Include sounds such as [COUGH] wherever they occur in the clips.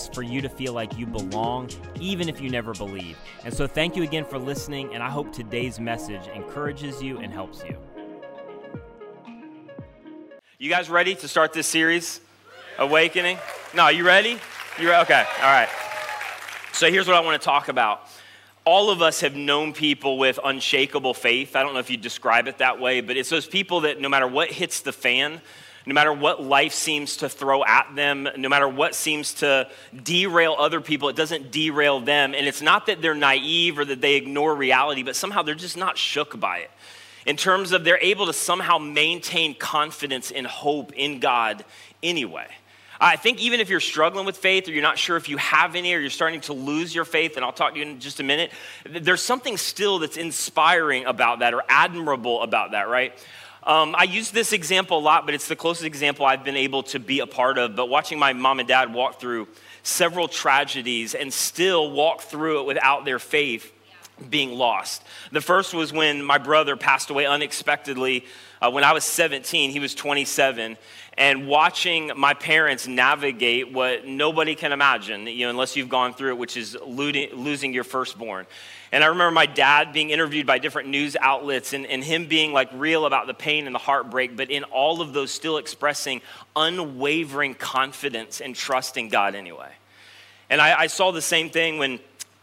is for you to feel like you belong, even if you never believe. And so, thank you again for listening, and I hope today's message encourages you and helps you. You guys ready to start this series, Awakening? No, you ready? You re- okay? All right. So here's what I want to talk about. All of us have known people with unshakable faith. I don't know if you describe it that way, but it's those people that no matter what hits the fan, no matter what life seems to throw at them, no matter what seems to derail other people, it doesn't derail them. And it's not that they're naive or that they ignore reality, but somehow they're just not shook by it. In terms of they're able to somehow maintain confidence and hope in God anyway. I think even if you're struggling with faith or you're not sure if you have any or you're starting to lose your faith, and I'll talk to you in just a minute, there's something still that's inspiring about that or admirable about that, right? Um, I use this example a lot, but it's the closest example I've been able to be a part of. But watching my mom and dad walk through several tragedies and still walk through it without their faith being lost. The first was when my brother passed away unexpectedly uh, when I was 17, he was 27. And watching my parents navigate what nobody can imagine, you know, unless you've gone through it, which is losing your firstborn. And I remember my dad being interviewed by different news outlets and, and him being like real about the pain and the heartbreak, but in all of those, still expressing unwavering confidence and trust in God anyway. And I, I saw the same thing when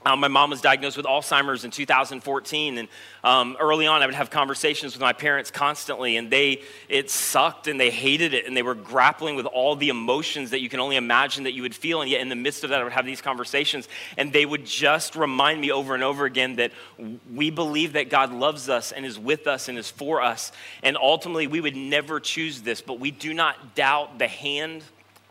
um, my mom was diagnosed with Alzheimer's in 2014, and um, early on, I would have conversations with my parents constantly, and they it sucked, and they hated it, and they were grappling with all the emotions that you can only imagine that you would feel, and yet in the midst of that, I would have these conversations, and they would just remind me over and over again that we believe that God loves us and is with us and is for us, and ultimately, we would never choose this, but we do not doubt the hand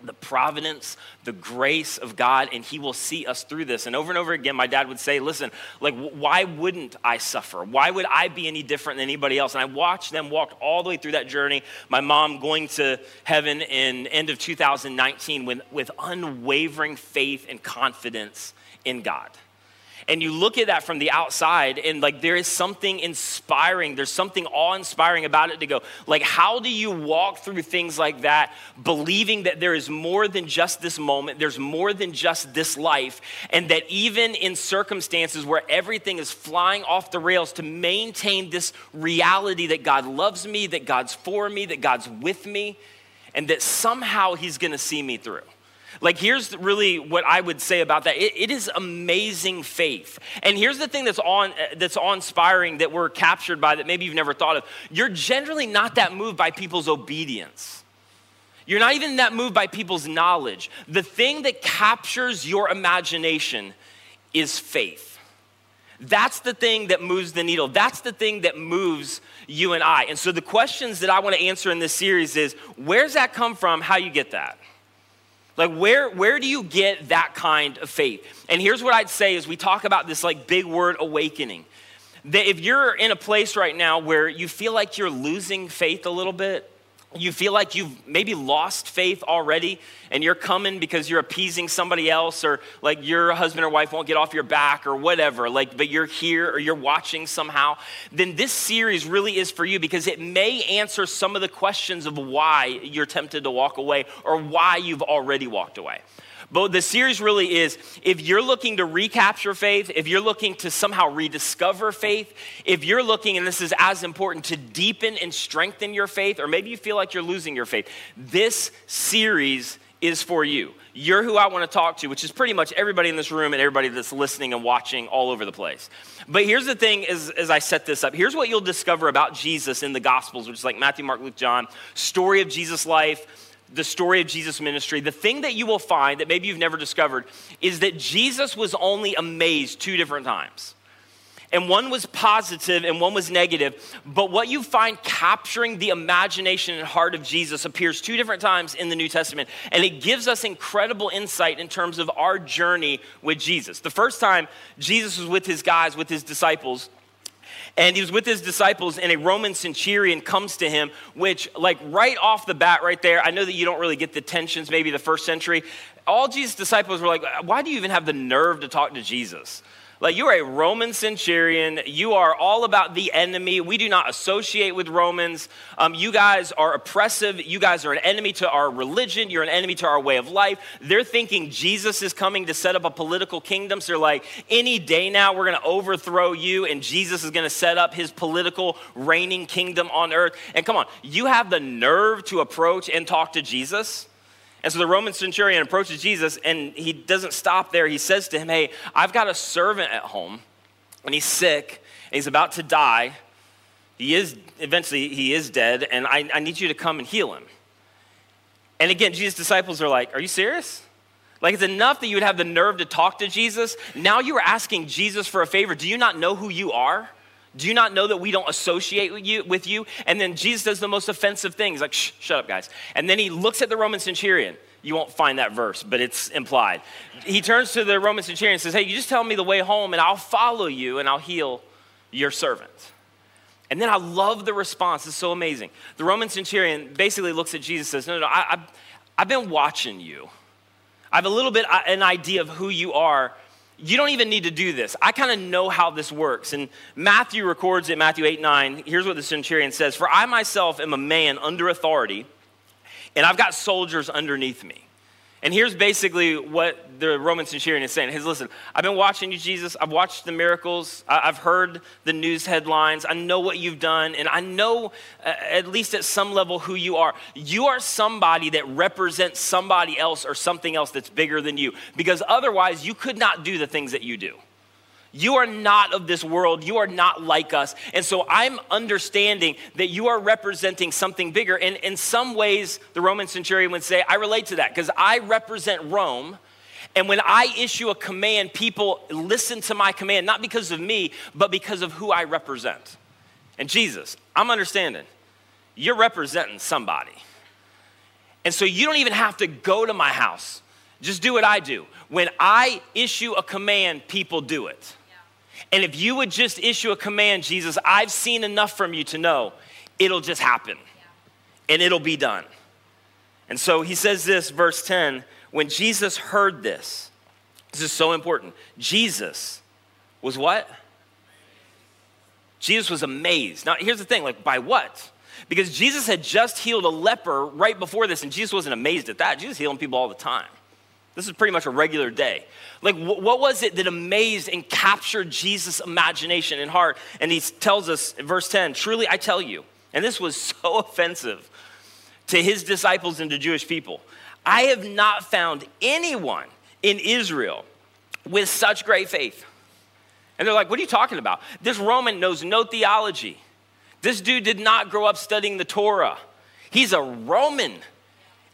the providence, the grace of God, and He will see us through this. And over and over again, my dad would say, Listen, like, why wouldn't I suffer? Why would I be any different than anybody else? And I watched them walk all the way through that journey. My mom going to heaven in end of 2019 with, with unwavering faith and confidence in God and you look at that from the outside and like there is something inspiring there's something awe-inspiring about it to go like how do you walk through things like that believing that there is more than just this moment there's more than just this life and that even in circumstances where everything is flying off the rails to maintain this reality that god loves me that god's for me that god's with me and that somehow he's going to see me through like, here's really what I would say about that it, it is amazing faith. And here's the thing that's, on, uh, that's awe-inspiring that we're captured by that maybe you've never thought of. You're generally not that moved by people's obedience. You're not even that moved by people's knowledge. The thing that captures your imagination is faith. That's the thing that moves the needle. That's the thing that moves you and I. And so the questions that I want to answer in this series is where's that come from? How you get that? Like, where, where do you get that kind of faith? And here's what I'd say as we talk about this like big word awakening. That if you're in a place right now where you feel like you're losing faith a little bit, you feel like you've maybe lost faith already and you're coming because you're appeasing somebody else or like your husband or wife won't get off your back or whatever like but you're here or you're watching somehow then this series really is for you because it may answer some of the questions of why you're tempted to walk away or why you've already walked away but the series really is if you're looking to recapture faith, if you're looking to somehow rediscover faith, if you're looking, and this is as important, to deepen and strengthen your faith, or maybe you feel like you're losing your faith, this series is for you. You're who I want to talk to, which is pretty much everybody in this room and everybody that's listening and watching all over the place. But here's the thing as, as I set this up here's what you'll discover about Jesus in the Gospels, which is like Matthew, Mark, Luke, John, story of Jesus' life the story of Jesus' ministry, the thing that you will find that maybe you've never discovered is that Jesus was only amazed two different times. and one was positive and one was negative. But what you find capturing the imagination and heart of Jesus appears two different times in the New Testament, and it gives us incredible insight in terms of our journey with Jesus. The first time Jesus was with his guys, with his disciples, and he was with his disciples and a roman centurion comes to him which like right off the bat right there i know that you don't really get the tensions maybe the first century. All jesus disciples were like why do you even have the nerve to talk to jesus like you are a Roman centurion. You are all about the enemy. We do not associate with Romans. Um, you guys are oppressive. You guys are an enemy to our religion. You're an enemy to our way of life. They're thinking Jesus is coming to set up a political kingdom. So they're like, any day now, we're going to overthrow you, and Jesus is going to set up his political reigning kingdom on earth. And come on, you have the nerve to approach and talk to Jesus? And so the Roman centurion approaches Jesus and he doesn't stop there. He says to him, Hey, I've got a servant at home and he's sick and he's about to die. He is, eventually, he is dead, and I, I need you to come and heal him. And again, Jesus' disciples are like, Are you serious? Like, it's enough that you would have the nerve to talk to Jesus. Now you are asking Jesus for a favor. Do you not know who you are? Do you not know that we don't associate with you, with you? And then Jesus does the most offensive thing. He's like, Shh, shut up, guys. And then he looks at the Roman centurion. You won't find that verse, but it's implied. He turns to the Roman centurion and says, Hey, you just tell me the way home, and I'll follow you and I'll heal your servant. And then I love the response. It's so amazing. The Roman centurion basically looks at Jesus and says, No, no, no I, I've, I've been watching you. I have a little bit uh, an idea of who you are you don't even need to do this. I kind of know how this works. And Matthew records it, Matthew 8 9. Here's what the centurion says For I myself am a man under authority, and I've got soldiers underneath me. And here's basically what the Roman centurion is saying. He's listen, I've been watching you, Jesus. I've watched the miracles. I've heard the news headlines. I know what you've done. And I know, uh, at least at some level, who you are. You are somebody that represents somebody else or something else that's bigger than you. Because otherwise, you could not do the things that you do. You are not of this world. You are not like us. And so I'm understanding that you are representing something bigger. And in some ways, the Roman centurion would say, I relate to that because I represent Rome. And when I issue a command, people listen to my command, not because of me, but because of who I represent. And Jesus, I'm understanding. You're representing somebody. And so you don't even have to go to my house. Just do what I do. When I issue a command, people do it. And if you would just issue a command, Jesus, I've seen enough from you to know it'll just happen and it'll be done. And so he says this, verse 10 when Jesus heard this, this is so important. Jesus was what? Jesus was amazed. Now, here's the thing like, by what? Because Jesus had just healed a leper right before this, and Jesus wasn't amazed at that. Jesus healing people all the time. This is pretty much a regular day. Like, what was it that amazed and captured Jesus' imagination and heart? And he tells us in verse 10 Truly I tell you, and this was [LAUGHS] so offensive to his disciples and to Jewish people, I have not found anyone in Israel with such great faith. And they're like, What are you talking about? This Roman knows no theology. This dude did not grow up studying the Torah. He's a Roman.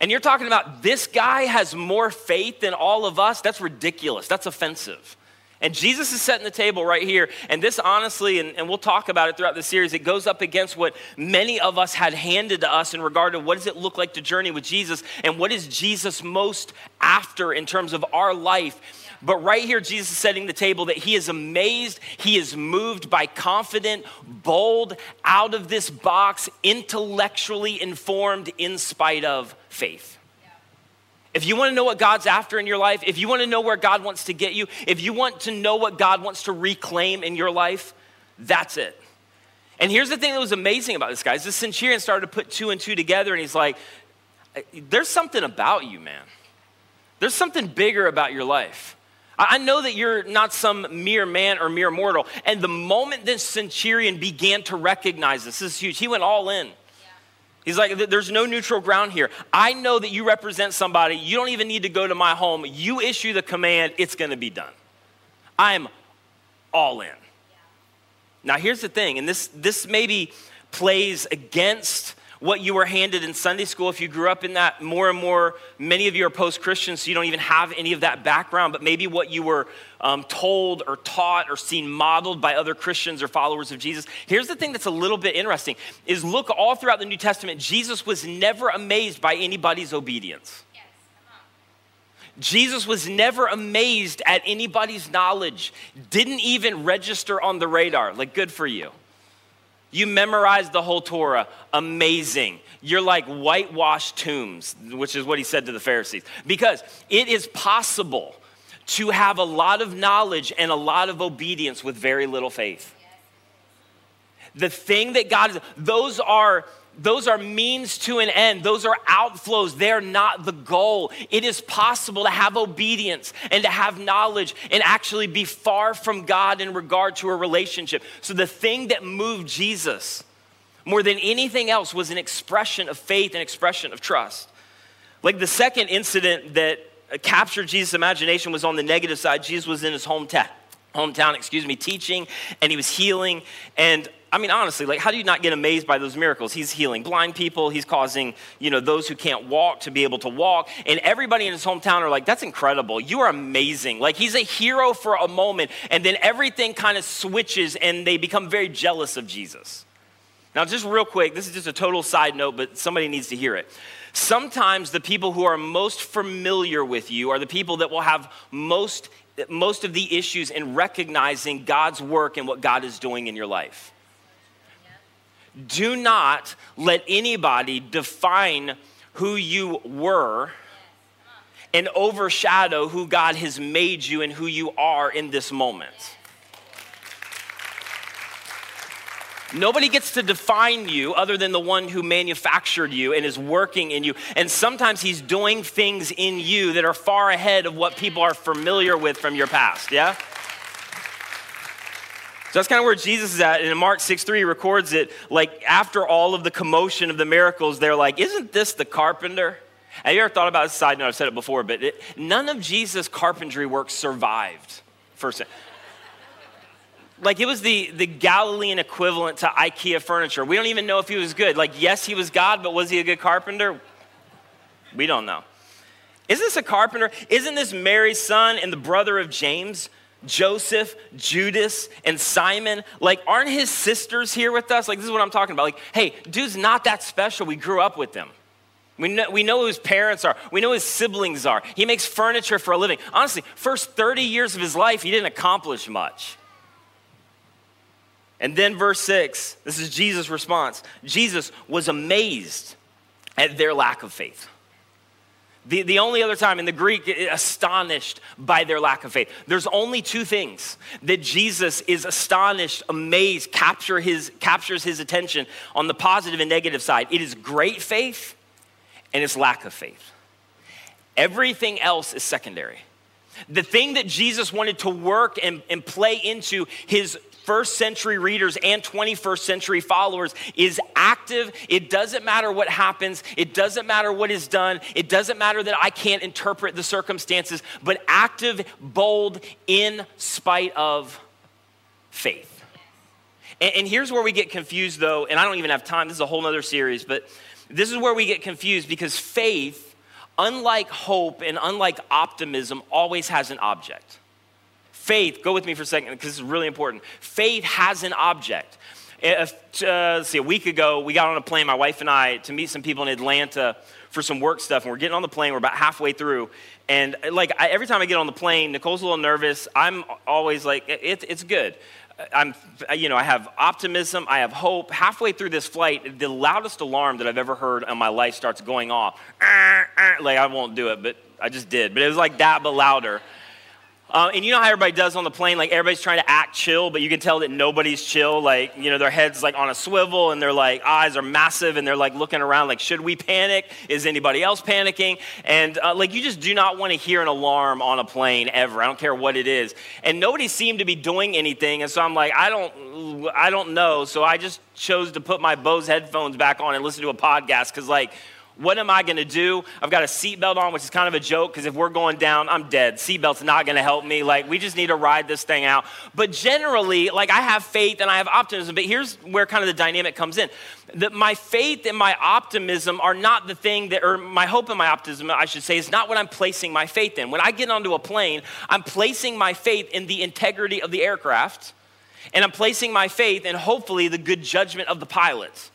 And you're talking about this guy has more faith than all of us? That's ridiculous. That's offensive. And Jesus is setting the table right here. And this, honestly, and, and, we'll talk about it throughout the series, it goes up against what many of us had handed to us in regard to what does it look like to journey with Jesus and what is Jesus most after in terms of our life. But right here, Jesus is setting the table that he is amazed, he is moved by confident, bold, out of this box, intellectually informed in spite of faith. If you want to know what God's after in your life, if you want to know where God wants to get you, if you want to know what God wants to reclaim in your life, that's it. And here's the thing that was amazing about this guy is this centurion started to put two and two together, and he's like, There's something about you, man. There's something bigger about your life. I know that you're not some mere man or mere mortal. And the moment this centurion began to recognize this, this is huge, he went all in. He's like, there's no neutral ground here. I know that you represent somebody. You don't even need to go to my home. You issue the command, it's going to be done. I'm all in. Now, here's the thing, and this, this maybe plays against what you were handed in Sunday school, if you grew up in that, more and more, many of you are post Christians, so you don't even have any of that background, but maybe what you were um, told or taught or seen modeled by other Christians or followers of Jesus. Here's the thing that's a little bit interesting is look all throughout the New Testament, Jesus was never amazed by anybody's obedience. Jesus was never amazed at anybody's knowledge, didn't even register on the radar. Like, good for you. You memorized the whole Torah. Amazing. You're like whitewashed tombs, which is what he said to the Pharisees. Because it is possible to have a lot of knowledge and a lot of obedience with very little faith. The thing that God is, those are those are means to an end. Those are outflows. They're not the goal. It is possible to have obedience and to have knowledge and actually be far from God in regard to a relationship. So, the thing that moved Jesus more than anything else was an expression of faith and expression of trust. Like the second incident that captured Jesus' imagination was on the negative side. Jesus was in his hometown hometown, excuse me, teaching and he was healing. And I mean, honestly, like, how do you not get amazed by those miracles? He's healing blind people. He's causing, you know, those who can't walk to be able to walk. And everybody in his hometown are like, that's incredible. You are amazing. Like, he's a hero for a moment. And then everything kind of switches and they become very jealous of Jesus. Now, just real quick, this is just a total side note, but somebody needs to hear it. Sometimes the people who are most familiar with you are the people that will have most, most of the issues in recognizing God's work and what God is doing in your life. Do not let anybody define who you were and overshadow who God has made you and who you are in this moment. Nobody gets to define you other than the one who manufactured you and is working in you. And sometimes he's doing things in you that are far ahead of what people are familiar with from your past, yeah? So that's kind of where Jesus is at. And in Mark 6 3, records it like after all of the commotion of the miracles, they're like, Isn't this the carpenter? Have you ever thought about this side note? I've said it before, but it, none of Jesus' carpentry work survived. First, like it was the, the Galilean equivalent to IKEA furniture. We don't even know if he was good. Like, yes, he was God, but was he a good carpenter? We don't know. Is this a carpenter? Isn't this Mary's son and the brother of James? Joseph, Judas, and Simon, like, aren't his sisters here with us? Like, this is what I'm talking about. Like, hey, dude's not that special. We grew up with him. We know, we know who his parents are. We know his siblings are. He makes furniture for a living. Honestly, first 30 years of his life, he didn't accomplish much. And then, verse 6, this is Jesus' response. Jesus was amazed at their lack of faith. The, the only other time in the Greek, astonished by their lack of faith. There's only two things that Jesus is astonished, amazed, capture his, captures his attention on the positive and negative side. It is great faith and it's lack of faith. Everything else is secondary. The thing that Jesus wanted to work and, and play into his first century readers and 21st century followers is active. It doesn't matter what happens, it doesn't matter what is done, it doesn't matter that I can't interpret the circumstances, but active, bold, in spite of faith. And, and here's where we get confused, though, and I don't even have time, this is a whole other series, but this is where we get confused because faith. Unlike hope and unlike optimism, always has an object. Faith, go with me for a second because this is really important. Faith has an object. If, uh, let's see, a week ago, we got on a plane, my wife and I, to meet some people in Atlanta for some work stuff. And we're getting on the plane, we're about halfway through. And uh, like I, every time I get on the plane, Nicole's a little nervous. I'm always like, it, it's good. Uh, I'm, uh, you know, I have optimism, I have hope. Halfway through this flight, the loudest alarm that I've ever heard in my life starts going off. Like, I won't do it, but I just did. But it was like that, but louder. Uh, and you know how everybody does on the plane, like everybody's trying to act chill, but you can tell that nobody's chill. Like, you know, their head's like on a swivel and their like eyes are massive and they're like looking around like, should we panic? Is anybody else panicking? And uh, like, you just do not want to hear an alarm on a plane ever. I don't care what it is. And nobody seemed to be doing anything. And so I'm like, I don't, I don't know. So I just chose to put my Bose headphones back on and listen to a podcast because like, What am I gonna do? I've got a seatbelt on, which is kind of a joke because if we're going down, I'm dead. Seatbelt's not gonna help me. Like, we just need to ride this thing out. But generally, like, I have faith and I have optimism. But here's where kind of the dynamic comes in that my faith and my optimism are not the thing that, or my hope and my optimism, I should say, is not what I'm placing my faith in. When I get onto a plane, I'm placing my faith in the integrity of the aircraft, and I'm placing my faith in hopefully the good judgment of the pilot.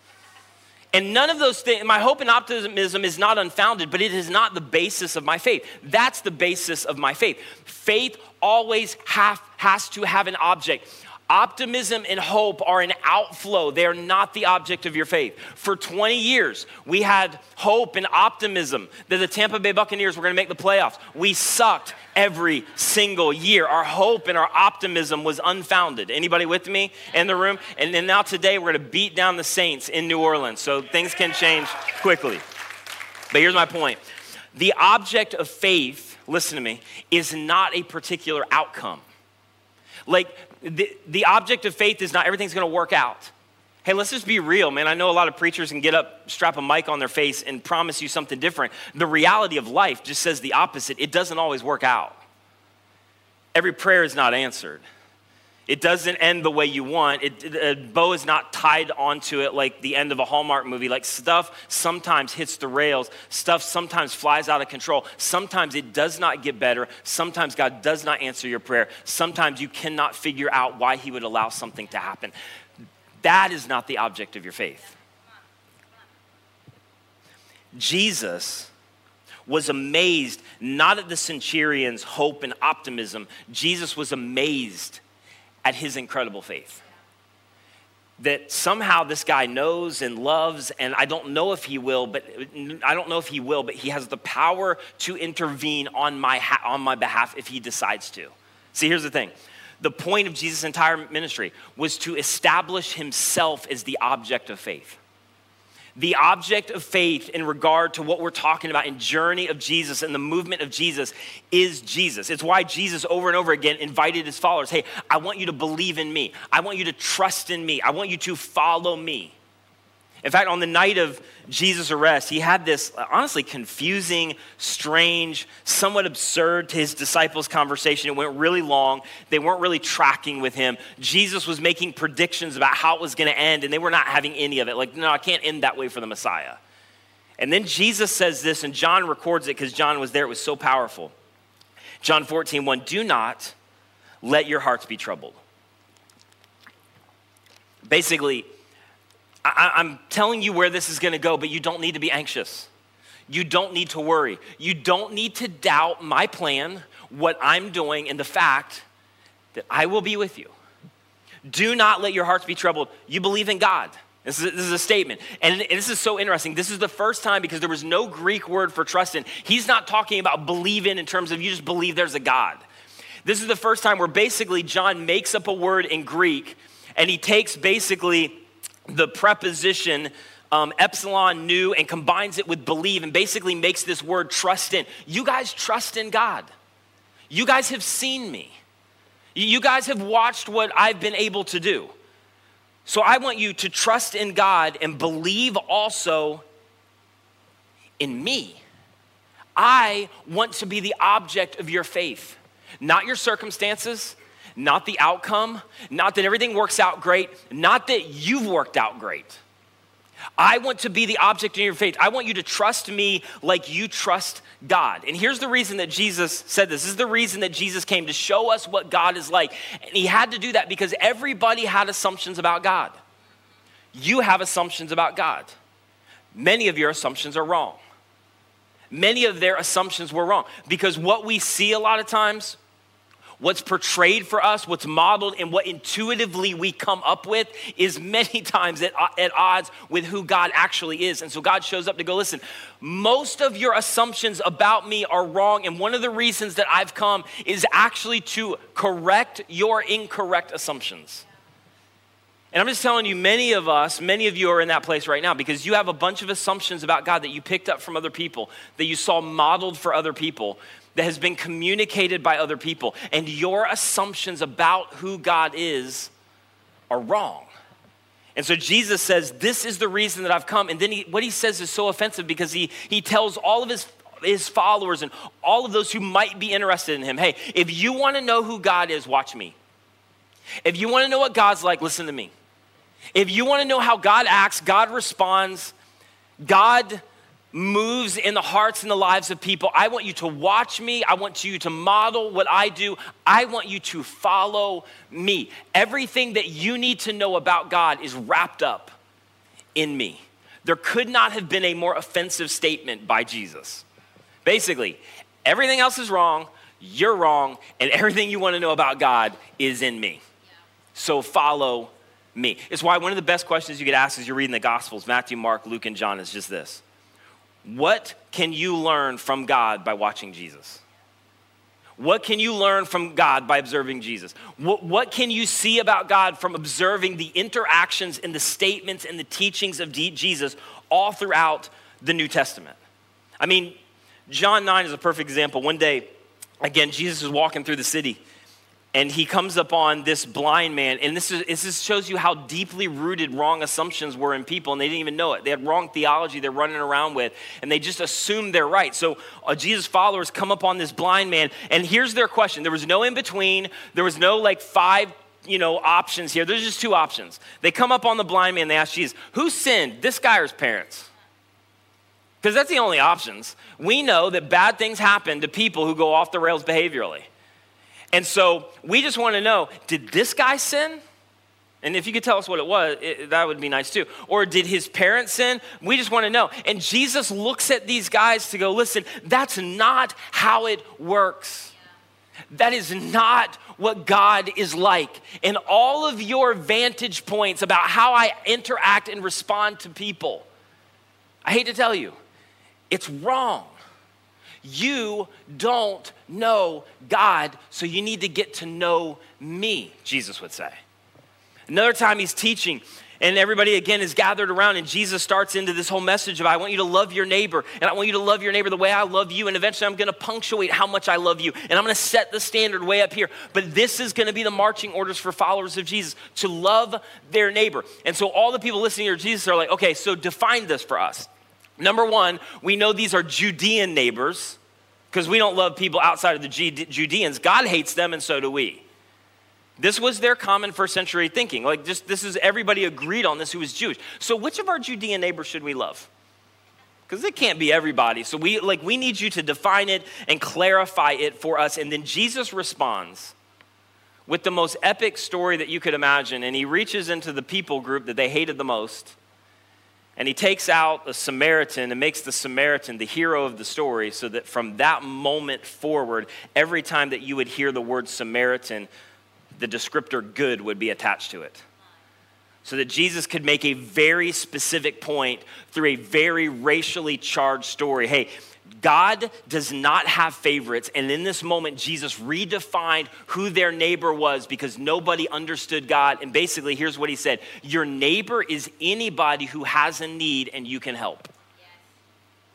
And none of those things, my hope and optimism is not unfounded, but it is not the basis of my faith. That's the basis of my faith. Faith always have, has to have an object. Optimism and hope are an outflow. They are not the object of your faith. For 20 years, we had hope and optimism that the Tampa Bay Buccaneers were going to make the playoffs. We sucked every single year. Our hope and our optimism was unfounded. Anybody with me in the room? And then now today, we're going to beat down the Saints in New Orleans. So things can change quickly. But here's my point the object of faith, listen to me, is not a particular outcome. Like the, object of faith is not everything's gonna work out. Hey, let's just be real, man. I know a lot of preachers can get up, strap a mic on their face, and promise you something different. The reality of life just says the opposite. It doesn't always work out. Every prayer is not answered. It doesn't end the way you want. It, a bow is not tied onto it like the end of a Hallmark movie. Like stuff sometimes hits the rails, stuff sometimes flies out of control. Sometimes it does not get better. Sometimes God does not answer your prayer. Sometimes you cannot figure out why He would allow something to happen. That is not the object of your faith. Jesus was amazed not at the centurion's hope and optimism, Jesus was amazed at his incredible faith. That somehow this guy knows and loves, and I don't know if he will, but I don't know if he will, but he has the power to intervene on my, ha- on my behalf if he decides to. See, here's the thing the point of Jesus' entire ministry was to establish himself as the object of faith the object of faith in regard to what we're talking about in journey of jesus and the movement of jesus is jesus. It's why jesus over and over again invited his followers hey i want you to believe in me. I want you to trust in me. I want you to follow me in fact, on the night of Jesus' arrest, he had this honestly confusing, strange, somewhat absurd to his disciples conversation. It went really long. They weren't really tracking with him. Jesus was making predictions about how it was going to end, and they were not having any of it. Like, no, I can't end that way for the Messiah. And then Jesus says this, and John records it because John was there. It was so powerful. John 14, 1 Do not let your hearts be troubled. Basically, I, am telling you where this is going to go, but you don't need to be anxious. You don't need to worry. You don't need to doubt my plan, what I'm doing, and the fact that I will be with you. Do not let your hearts be troubled. You believe in God. This is, this is, a statement. And this is so interesting. This is the first time because there was no Greek word for trust in. He's not talking about believe in in terms of you just believe there's a God. This is the first time where basically John makes up a word in Greek and he takes basically the preposition um, epsilon nu and combines it with believe and basically makes this word trust in. You guys trust in God. You guys have seen me. You guys have watched what I've been able to do. So I want you to trust in God and believe also in me. I want to be the object of your faith, not your circumstances, not the outcome, not that everything works out great, not that you've worked out great. I want to be the object in your faith. I want you to trust me like you trust God. And here's the reason that Jesus said this. This is the reason that Jesus came to show us what God is like. And he had to do that because everybody had assumptions about God. You have assumptions about God. Many of your assumptions are wrong. Many of their assumptions were wrong because what we see a lot of times What's portrayed for us, what's modeled, and what intuitively we come up with is many [LAUGHS] times at, at odds with who God actually is. And so God shows up to go, listen, most of your assumptions about me are wrong. And one of the reasons that I've come is actually to correct your incorrect assumptions. And I'm just telling you, many of us, many of you are in that place right now because you have a bunch of assumptions about God that you picked up from other people, that you saw modeled for other people that has been communicated by other people, and your assumptions about who God is are wrong. And so Jesus says, This is the reason that I've come. And then he, what he says is so offensive because he, he tells all of his, his followers and all of those who might be interested in him hey, if you want to know who God is, watch me. If you want to know what God's like, listen to me. If you want to know how God acts, God responds, God moves in the hearts and the lives of people. I want you to watch me. I want you to model what I do. I want you to follow me. Everything that you need to know about God is wrapped up in me. There could not have been a more offensive statement by Jesus. Basically, everything else is wrong, you're wrong, and everything you want to know about God is in me. So follow me. It's why one of the best questions you get asked as you're reading the Gospels, Matthew, Mark, Luke, and John, is just this what can you learn from God by watching Jesus? What can you learn from God by observing Jesus? What, what, can you see about God from observing the interactions and the statements and the teachings of Jesus all throughout the New Testament? I mean, John 9 is a perfect example. One day, again, Jesus is walking through the city and he comes upon this blind man. And this, is, this shows you how deeply rooted wrong assumptions were in people and they didn't even know it. They had wrong theology they're running around with and they just assumed they're right. So uh, jesus followers come upon this blind man and here's their question. There was no in between. There was no like five you know options here. There's just two options. They come up on the blind man they ask jesus who sinned this guy or his parents? Because that's the only options. We know that bad things happen to people who go off the rails behaviorally and so we just want to know did this guy sin? And if you could tell us what it was, it, that would be nice too. Or did his parents sin? We just want to know. And Jesus looks at these guys to go, listen, that's not how it works. That is not what God is like. And all of your vantage points about how I interact and respond to people, I hate to tell you, it's wrong. You don't know God, so you need to get to know me, Jesus would say. Another time he's teaching, and everybody again is gathered around, and Jesus starts into this whole message of I want you to love your neighbor, and I want you to love your neighbor the way I love you, and eventually I'm gonna punctuate how much I love you, and I'm gonna set the standard way up here. But this is gonna be the marching orders for followers of Jesus to love their neighbor. And so all the people listening to Jesus are like, okay, so define this for us. Number one, we know these are Judean neighbors because we don't love people outside of the Judeans. God hates them, and so do we. This was their common first century thinking. Like, just, this is everybody agreed on this who was Jewish. So, which of our Judean neighbors should we love? Because it can't be everybody. So, we, like, we need you to define it and clarify it for us. And then Jesus responds with the most epic story that you could imagine. And he reaches into the people group that they hated the most and he takes out a Samaritan and makes the Samaritan the hero of the story so that from that moment forward, every time that you would hear the word Samaritan, the descriptor good would be attached to it. So that Jesus could make a very specific point through a very racially charged story. Hey, God does not have favorites. And in this moment, Jesus redefined who their neighbor was because nobody understood God. And basically, here's what he said Your neighbor is anybody who has a need and you can help.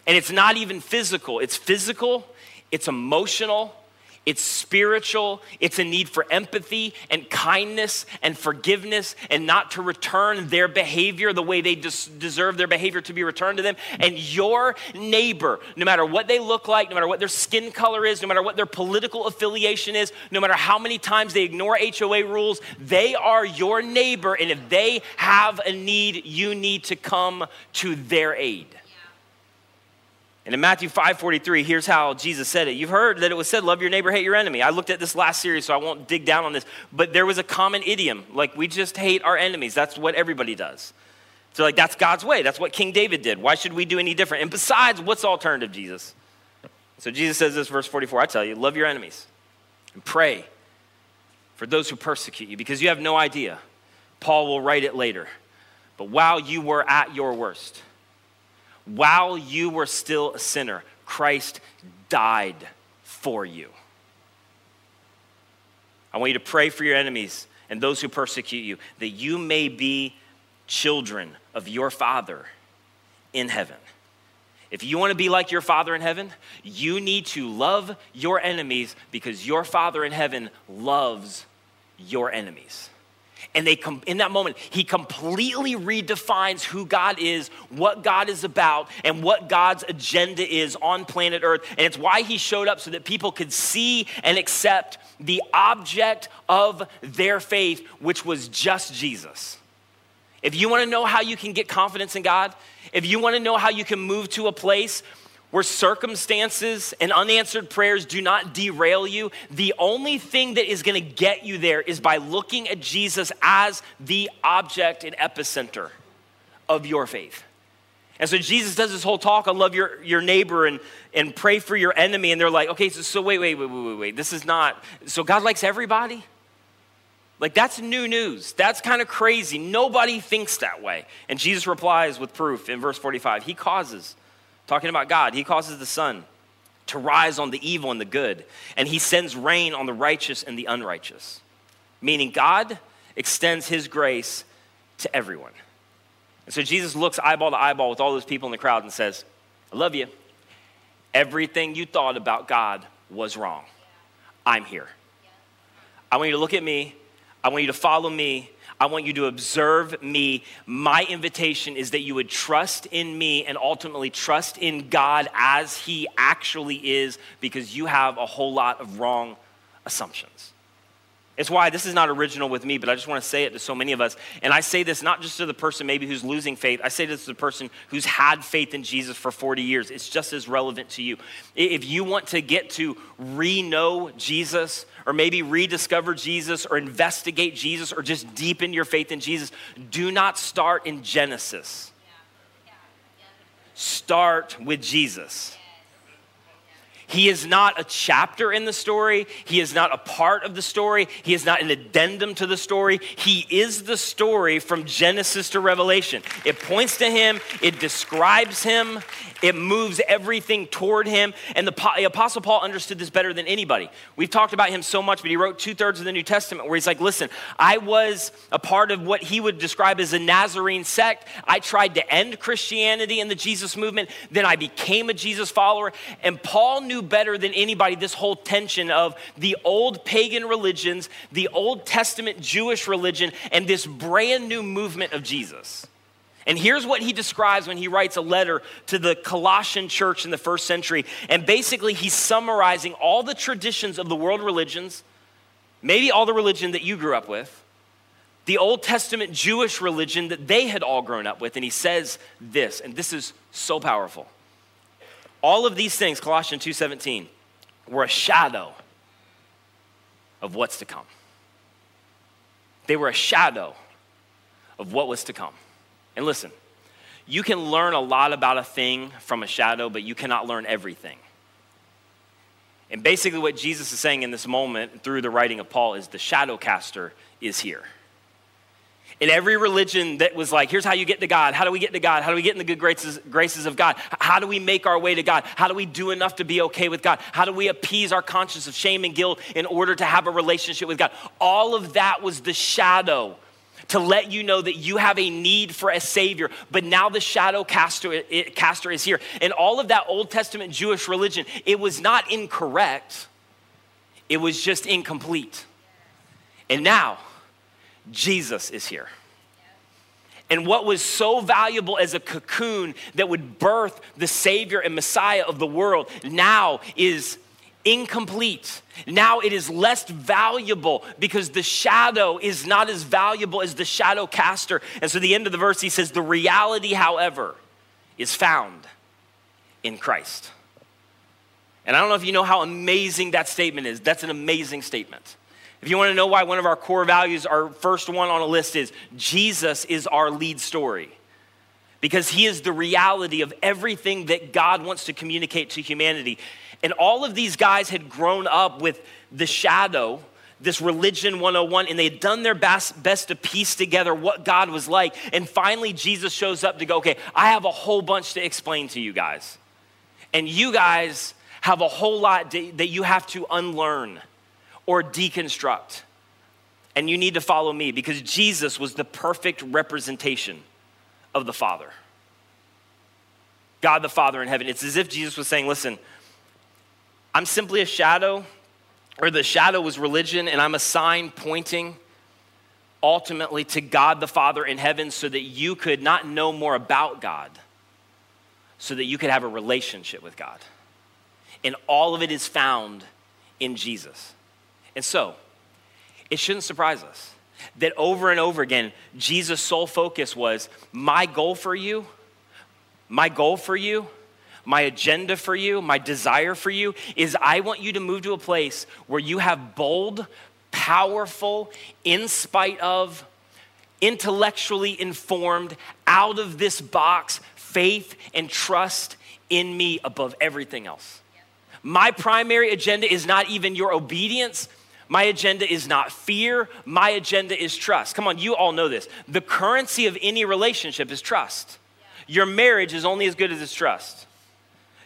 And it's not even physical, it's physical, it's emotional, it's spiritual. It's a need for empathy and kindness and forgiveness and not to return their behavior the way they des- deserve their behavior to be returned to them. And your neighbor, no matter what they look like, no matter what their skin color is, no matter what their political affiliation is, no matter how many times they ignore HOA rules, they are your neighbor. And if they have a need, you need to come to their aid. And in Matthew 5:43, here's how Jesus said it. You've heard that it was said, love your neighbor, hate your enemy. I looked at this last series, so I won't dig down on this. But there was a common idiom, like we just hate our enemies. That's what everybody does. So, like, that's God's way. That's what King David did. Why should we do any different? And besides, what's the alternative, Jesus? So Jesus says this, verse 44, I tell you, love your enemies and pray for those who persecute you, because you have no idea. Paul will write it later. But while you were at your worst, while you were still a sinner, Christ died for you. I want you to pray for your enemies and those who persecute you, that you may be children of your Father in heaven. If you want to be like your Father in heaven, you need to love your enemies because your Father in heaven loves your enemies. And they com- in that moment, he completely redefines who God is, what God is about, and what God's agenda is on planet Earth. And it's why he showed up so that people could see and accept the object of their faith, which was just Jesus. If you want to know how you can get confidence in God, if you want to know how you can move to a place where circumstances and unanswered prayers do not derail you, the only thing that is going to get you there is by looking at Jesus as the object and epicenter of your faith. And so Jesus does this whole talk on love your, your neighbor and, and pray for your enemy. And they're like, okay, so, so wait, wait, wait, wait, wait, wait. This is not, so God likes everybody? Like, that's new news. That's kind of crazy. Nobody thinks that way. And Jesus replies with proof in verse 45 He causes talking about God, he causes the sun to rise on the evil and the good, and he sends rain on the righteous and the unrighteous. Meaning, God extends his grace to everyone. And so Jesus looks eyeball to eyeball with all those people in the crowd and says, I love you. Everything you thought about God was wrong. I'm here. I want you to look at me. I want you to follow me. I want you to observe me. My invitation is that you would trust in me and ultimately trust in God as He actually is because you have a whole lot of wrong assumptions. It's why this is not original with me, but I just want to say it to so many of us. And I say this not just to the person maybe who's losing faith, I say this to the person who's had faith in Jesus for 40 years. It's just as relevant to you. If you want to get to re know Jesus, or maybe rediscover Jesus, or investigate Jesus, or just deepen your faith in Jesus, do not start in Genesis. Start with Jesus. He is not a chapter in the story. He is not a part of the story. He is not an addendum to the story. He is the story from Genesis to Revelation. It points to him, it describes him, it moves everything toward him. And the, Apostle Paul understood this better than anybody. We've talked about him so much, but he wrote two thirds of the New Testament where he's like, listen, I was a part of what he would describe as a Nazarene sect. I tried to end Christianity and the Jesus movement. Then I became a Jesus follower. And Paul knew better than anybody this whole tension of the old pagan religions, the Old Testament Jewish religion, and this brand new movement of Jesus. And here's what he describes when he writes a letter to the Colossian church in the first century. And basically, he's summarizing all the traditions of the world religions, maybe all the religion that you grew up with, the Old Testament Jewish religion that they had all grown up with. And he says this, and this is so powerful. All of these things, Colossians 2:17, were a shadow of what's to come. They were a shadow of what was to come. And listen, you can learn a lot about a thing from a shadow, but you cannot learn everything. And basically, what Jesus is saying in this moment through the writing of Paul is the shadow caster is here in every religion that was like, here's how you get to God. How do we get to God? How do we get in the good graces, graces of God? How do we make our way to God? How do we do enough to be okay with God? How do we appease our conscience of shame and guilt in order to have a relationship with God? All of that was the shadow to let you know that you have a need for a savior. But now the shadow caster, caster is here. And all of that Old Testament Jewish religion, it was not incorrect, it was just incomplete. And now, Jesus is here. And what was so valuable as a cocoon that would birth the Savior and Messiah of the world now is incomplete. Now it is less valuable because the shadow is not as valuable as the shadow caster. And so, the end of the verse, he says, The reality, however, is found in Christ. And I don't know if you know how amazing that statement is. That's an amazing statement. If you want to know why one of our core values, our first one on a list is Jesus is our lead story. Because he is the reality of everything that God wants to communicate to humanity. And all of these guys had grown up with the shadow, this religion 101, and they had done their best, best to piece together what God was like. And finally, Jesus shows up to go, okay, I have a whole bunch to explain to you guys. And you guys have a whole lot that you have to unlearn or deconstruct. And you need to follow me because Jesus was the perfect representation of the Father. God the Father in heaven. It's as if Jesus was saying, Listen, I'm simply a shadow, or the shadow was religion, and I'm a sign pointing ultimately to God the Father in heaven so that you could not know more about God, so that you could have a relationship with God. And all of it is found in Jesus. And so, it shouldn't surprise us that over and over again, Jesus' sole focus was my goal for you, my goal for you, my agenda for you, my desire for you is I want you to move to a place where you have bold, powerful, in spite of, intellectually informed, out of this box faith and trust in me above everything else. My primary agenda is not even your obedience. My agenda is not fear. My agenda is trust. Come on, you all know this. The currency of any relationship is trust. Your marriage is only as good as its trust.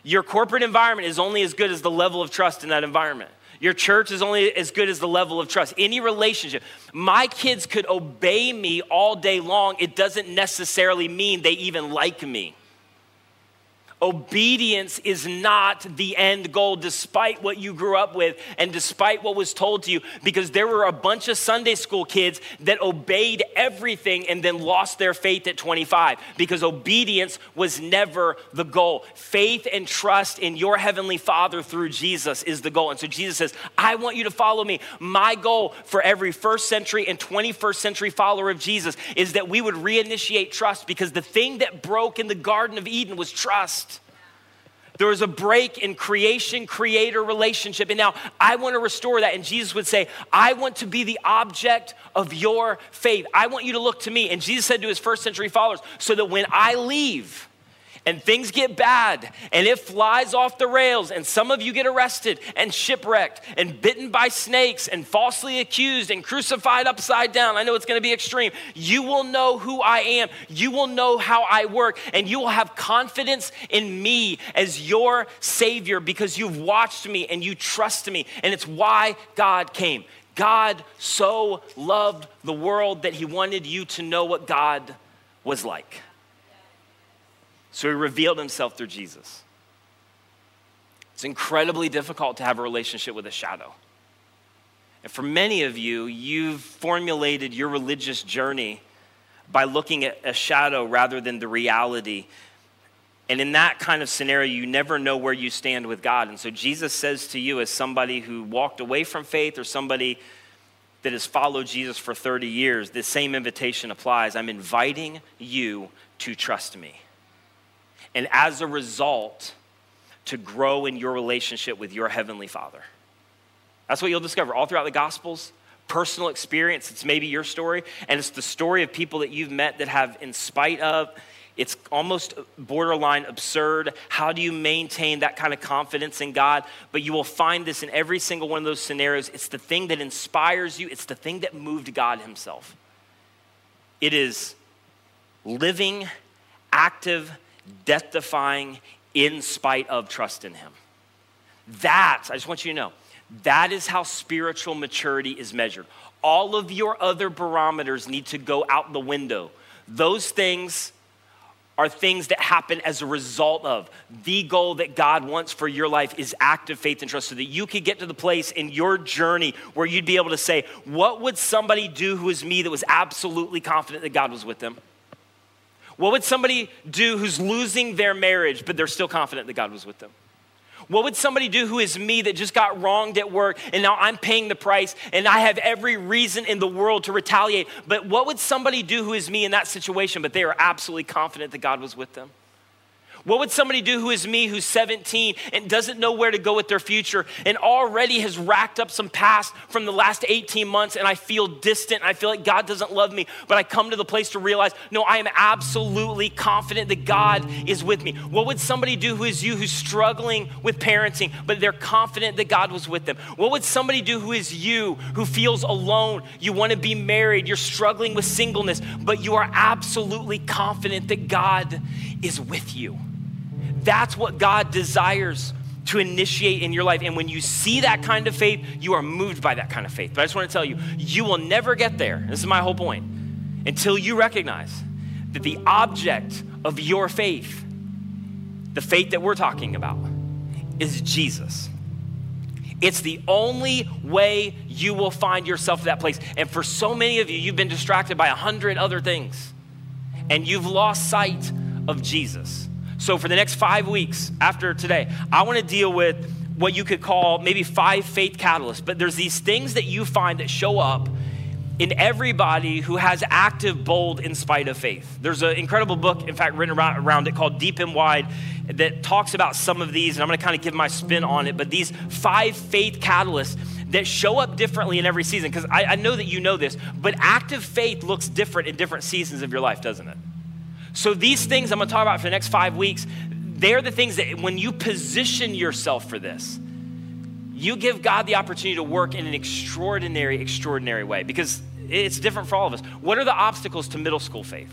Your corporate environment is only as good as the level of trust in that environment. Your church is only as good as the level of trust. Any relationship. My kids could obey me all day long. It doesn't necessarily mean they even like me. Obedience is not the end goal, despite what you grew up with and despite what was told to you, because there were a bunch of Sunday school kids that obeyed everything and then lost their faith at 25, because obedience was never the goal. Faith and trust in your Heavenly Father through Jesus is the goal. And so Jesus says, I want you to follow me. My goal for every first century and 21st century follower of Jesus is that we would reinitiate trust, because the thing that broke in the Garden of Eden was trust. There was a break in creation creator relationship. And now I want to restore that. And Jesus would say, I want to be the object of your faith. I want you to look to me. And Jesus said to his first century followers, so that when I leave, and things get bad and it flies off the rails and some of you get arrested and shipwrecked and bitten by snakes and falsely accused and crucified upside down. I know it's to be extreme. You will know who I am. You will know how I work and you will have confidence in me as your savior because you've watched me and you trust me and it's why God came. God so loved the world that he wanted you to know what God was like. So he revealed himself through Jesus. It's incredibly difficult to have a relationship with a shadow. And for many of you, you've formulated your religious journey by looking at a shadow rather than the reality. And in that kind of scenario, you never know where you stand with God. And so Jesus says to you, as somebody who walked away from faith or somebody that has followed Jesus for 30 years, the same invitation applies. I'm inviting you to trust me and as a result, to grow in your relationship with your Heavenly Father. That's what you'll discover all throughout the Gospels. Personal experience, it's maybe your story, and it's the story of people that you've met that have, in spite of, it's almost borderline absurd. How do you maintain that kind of confidence in God? But you will find this in every single one of those scenarios. It's the thing that inspires you, it's the thing that moved God Himself. It is living, active, death defying, in spite of trust in Him. That, I just want you to know, that is how spiritual maturity is measured. All of your other barometers need to go out the window. Those things are things that happen as a result of the goal that God wants for your life is active faith and trust so that you could get to the place in your journey where you'd be able to say, What would somebody do who is me that was absolutely confident that God was with them? What would somebody do who's losing their marriage, but they're still confident that God was with them? What would somebody do who is me that just got wronged at work and now I'm paying the price and I have every reason in the world to retaliate? But what would somebody do who is me in that situation, but they are absolutely confident that God was with them? What would somebody do who is me, who's 17 and doesn't know where to go with their future and already has racked up some past from the last 18 months and I feel distant, I feel like God doesn't love me, but I come to the place to realize, no, I am absolutely confident that God is with me. What would somebody do who is you, who's struggling with parenting, but they're confident that God was with them? What would somebody do who is you, who feels alone, you want to be married, you're struggling with singleness, but you are absolutely confident that God is with you? That's what God desires to initiate in your life. And when you see that kind of faith, you are moved by that kind of faith. But I just want to tell you, you will never get there. This is my whole point until you recognize that the object of your faith, the faith that we're talking about, is Jesus. It's the only way you will find yourself at that place. And for so many of you, you've been distracted by a hundred other things and you've lost sight of Jesus. So, for the next five weeks after today, I want to deal with what you could call maybe five faith catalysts. But there's these things that you find that show up in everybody who has active, bold, in spite of faith. There's an incredible book, in fact, written around, it called Deep and Wide that talks about some of these, and I'm gonna kind of give my spin on it. But these five faith catalysts that show up differently in every season, because I, I know that you know this, but active faith looks different in different seasons of your life, doesn't it? So these things I'm gonna talk about for the next five weeks, they're the things that when you position yourself for this, you give God the opportunity to work in an extraordinary, extraordinary way because it's different for all of us. What are the obstacles to middle school faith?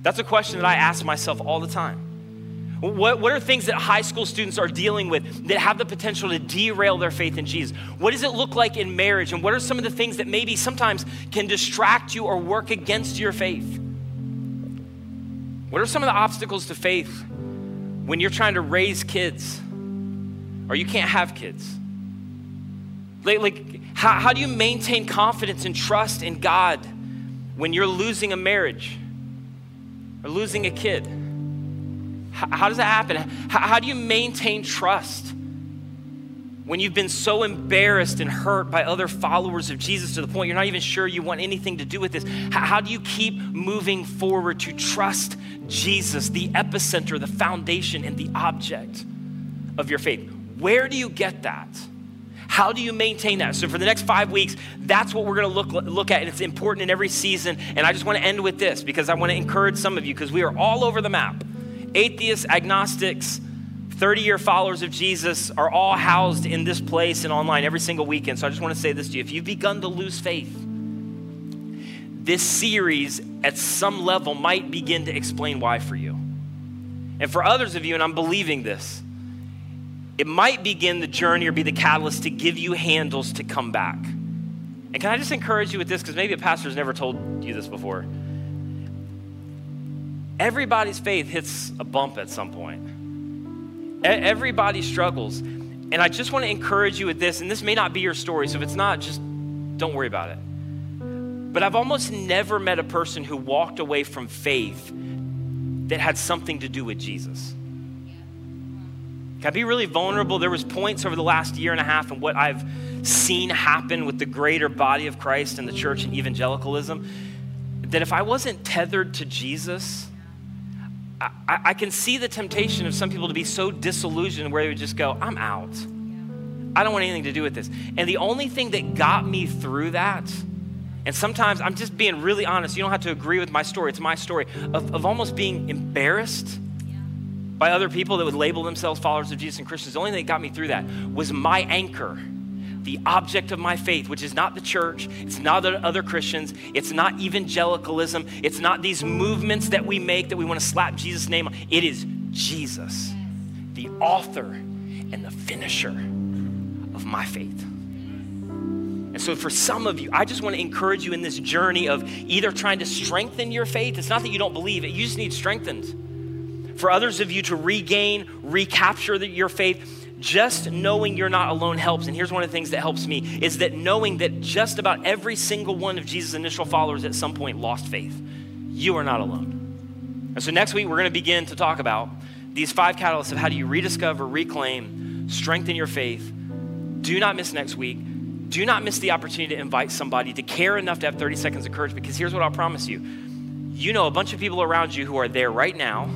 That's a question that I ask myself all the time. What, what are things that high school students are dealing with that have the potential to derail their faith in Jesus? What does it look like in marriage? And what are some of the things that maybe sometimes can distract you or work against your faith? What are some of the obstacles to faith when you're trying to raise kids or you can't have kids? Like, like how, how do you maintain confidence and trust in God when you're losing a marriage or losing a kid? How, how does that happen? How, how do you maintain trust when you've been so embarrassed and hurt by other followers of Jesus to the point you're not even sure you want anything to do with this? How, do you keep moving forward to trust Jesus, the epicenter, the foundation, and the object of your faith? Where do you get that? How do you maintain that? So, for the next five weeks, that's what we're going to look, look at. And it's important in every season. And I just want to end with this because I want to encourage some of you because we are all over the map. Atheists, agnostics, 30 year followers of Jesus are all housed in this place and online every single weekend. So, I just want to say this to you. If you've begun to lose faith, this series at some level might begin to explain why for you. And for others of you, and I'm believing this, it might begin the journey or be the catalyst to give you handles to come back. And can I just encourage you with this? Because maybe a pastor's never told you this before. Everybody's faith hits a bump at some point. Everybody struggles. And I just want to encourage you with this, and this may not be your story, so if it's not, just don't worry about it. But I've almost never met a person who walked away from faith that had something to do with Jesus. Can I be really vulnerable? There was points over the last year and a half and what I've seen happen with the greater body of Christ and the church and evangelicalism that if I wasn't tethered to Jesus, I, I, can see the temptation of some people to be so disillusioned where they would just go, I'm out. I don't want anything to do with this. And the only thing that got me through that, and sometimes I'm just being really honest, you don't have to agree with my story, it's my story, of, of almost being embarrassed by other people that would label themselves followers of Jesus and Christians. The only thing that got me through that was my anchor, the object of my faith, which is not the church, it's not the other Christians, it's not evangelicalism, it's not these movements that we make that we want to slap Jesus' name on. It is Jesus, the author and the finisher of my faith. And so, for some of you, I just want to encourage you in this journey of either trying to strengthen your faith. It's not that you don't believe it, you just need strengthened for others of you to regain, recapture the, your faith. Just knowing you're not alone helps. And here's one of the things that helps me is that knowing that just about every single one of Jesus' initial followers at some point lost faith. You are not alone. And so next week, we're going to begin to talk about these five catalysts of how do you rediscover, reclaim, strengthen your faith. Do not miss next week. Do not miss the opportunity to invite somebody to care enough to have 30 seconds of courage because here's what I'll promise you. You know a bunch of people around you who are there right now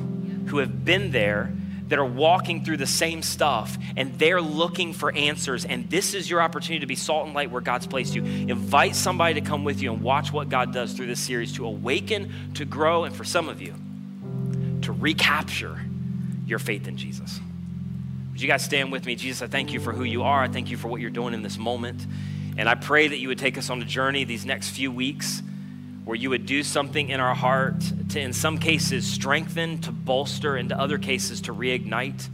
who have been there that are walking through the same stuff and they're looking for answers. And this is your opportunity to be salt and light where God's placed you. Invite somebody to come with you and watch what God does through this series to awaken, to grow, and for some of you, to recapture your faith in Jesus. Would you guys stand with me? Jesus, I thank you for who you are. I thank you for what you're doing in this moment. And I pray that you would take us on a journey these next few weeks where you would do something in our heart to, in some cases, strengthen, to bolster, and to other cases, to reignite.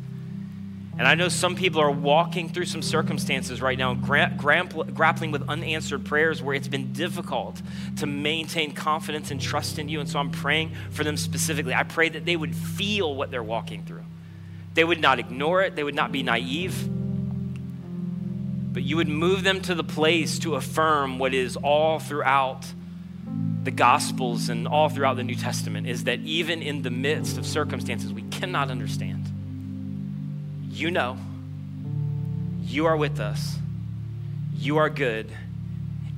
And I know some people are walking through some circumstances right now, gra- grappling with unanswered prayers where it's been difficult to maintain confidence and trust in you. And so I'm praying for them specifically. I pray that they would feel what they're walking through. They would not ignore it, they would not be naive, but you would move them to the place to affirm what is all throughout the Gospels and all throughout the New Testament is that even in the midst of circumstances we cannot understand, you know, you are with us, you are good,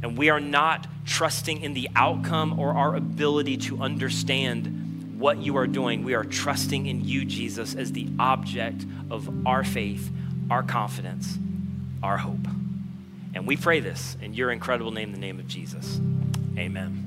and we are not trusting in the outcome or our ability to understand what you are doing. We are trusting in you, Jesus, as the object of our faith, our confidence, our hope. And we pray this in your incredible name, the name of Jesus. Amen.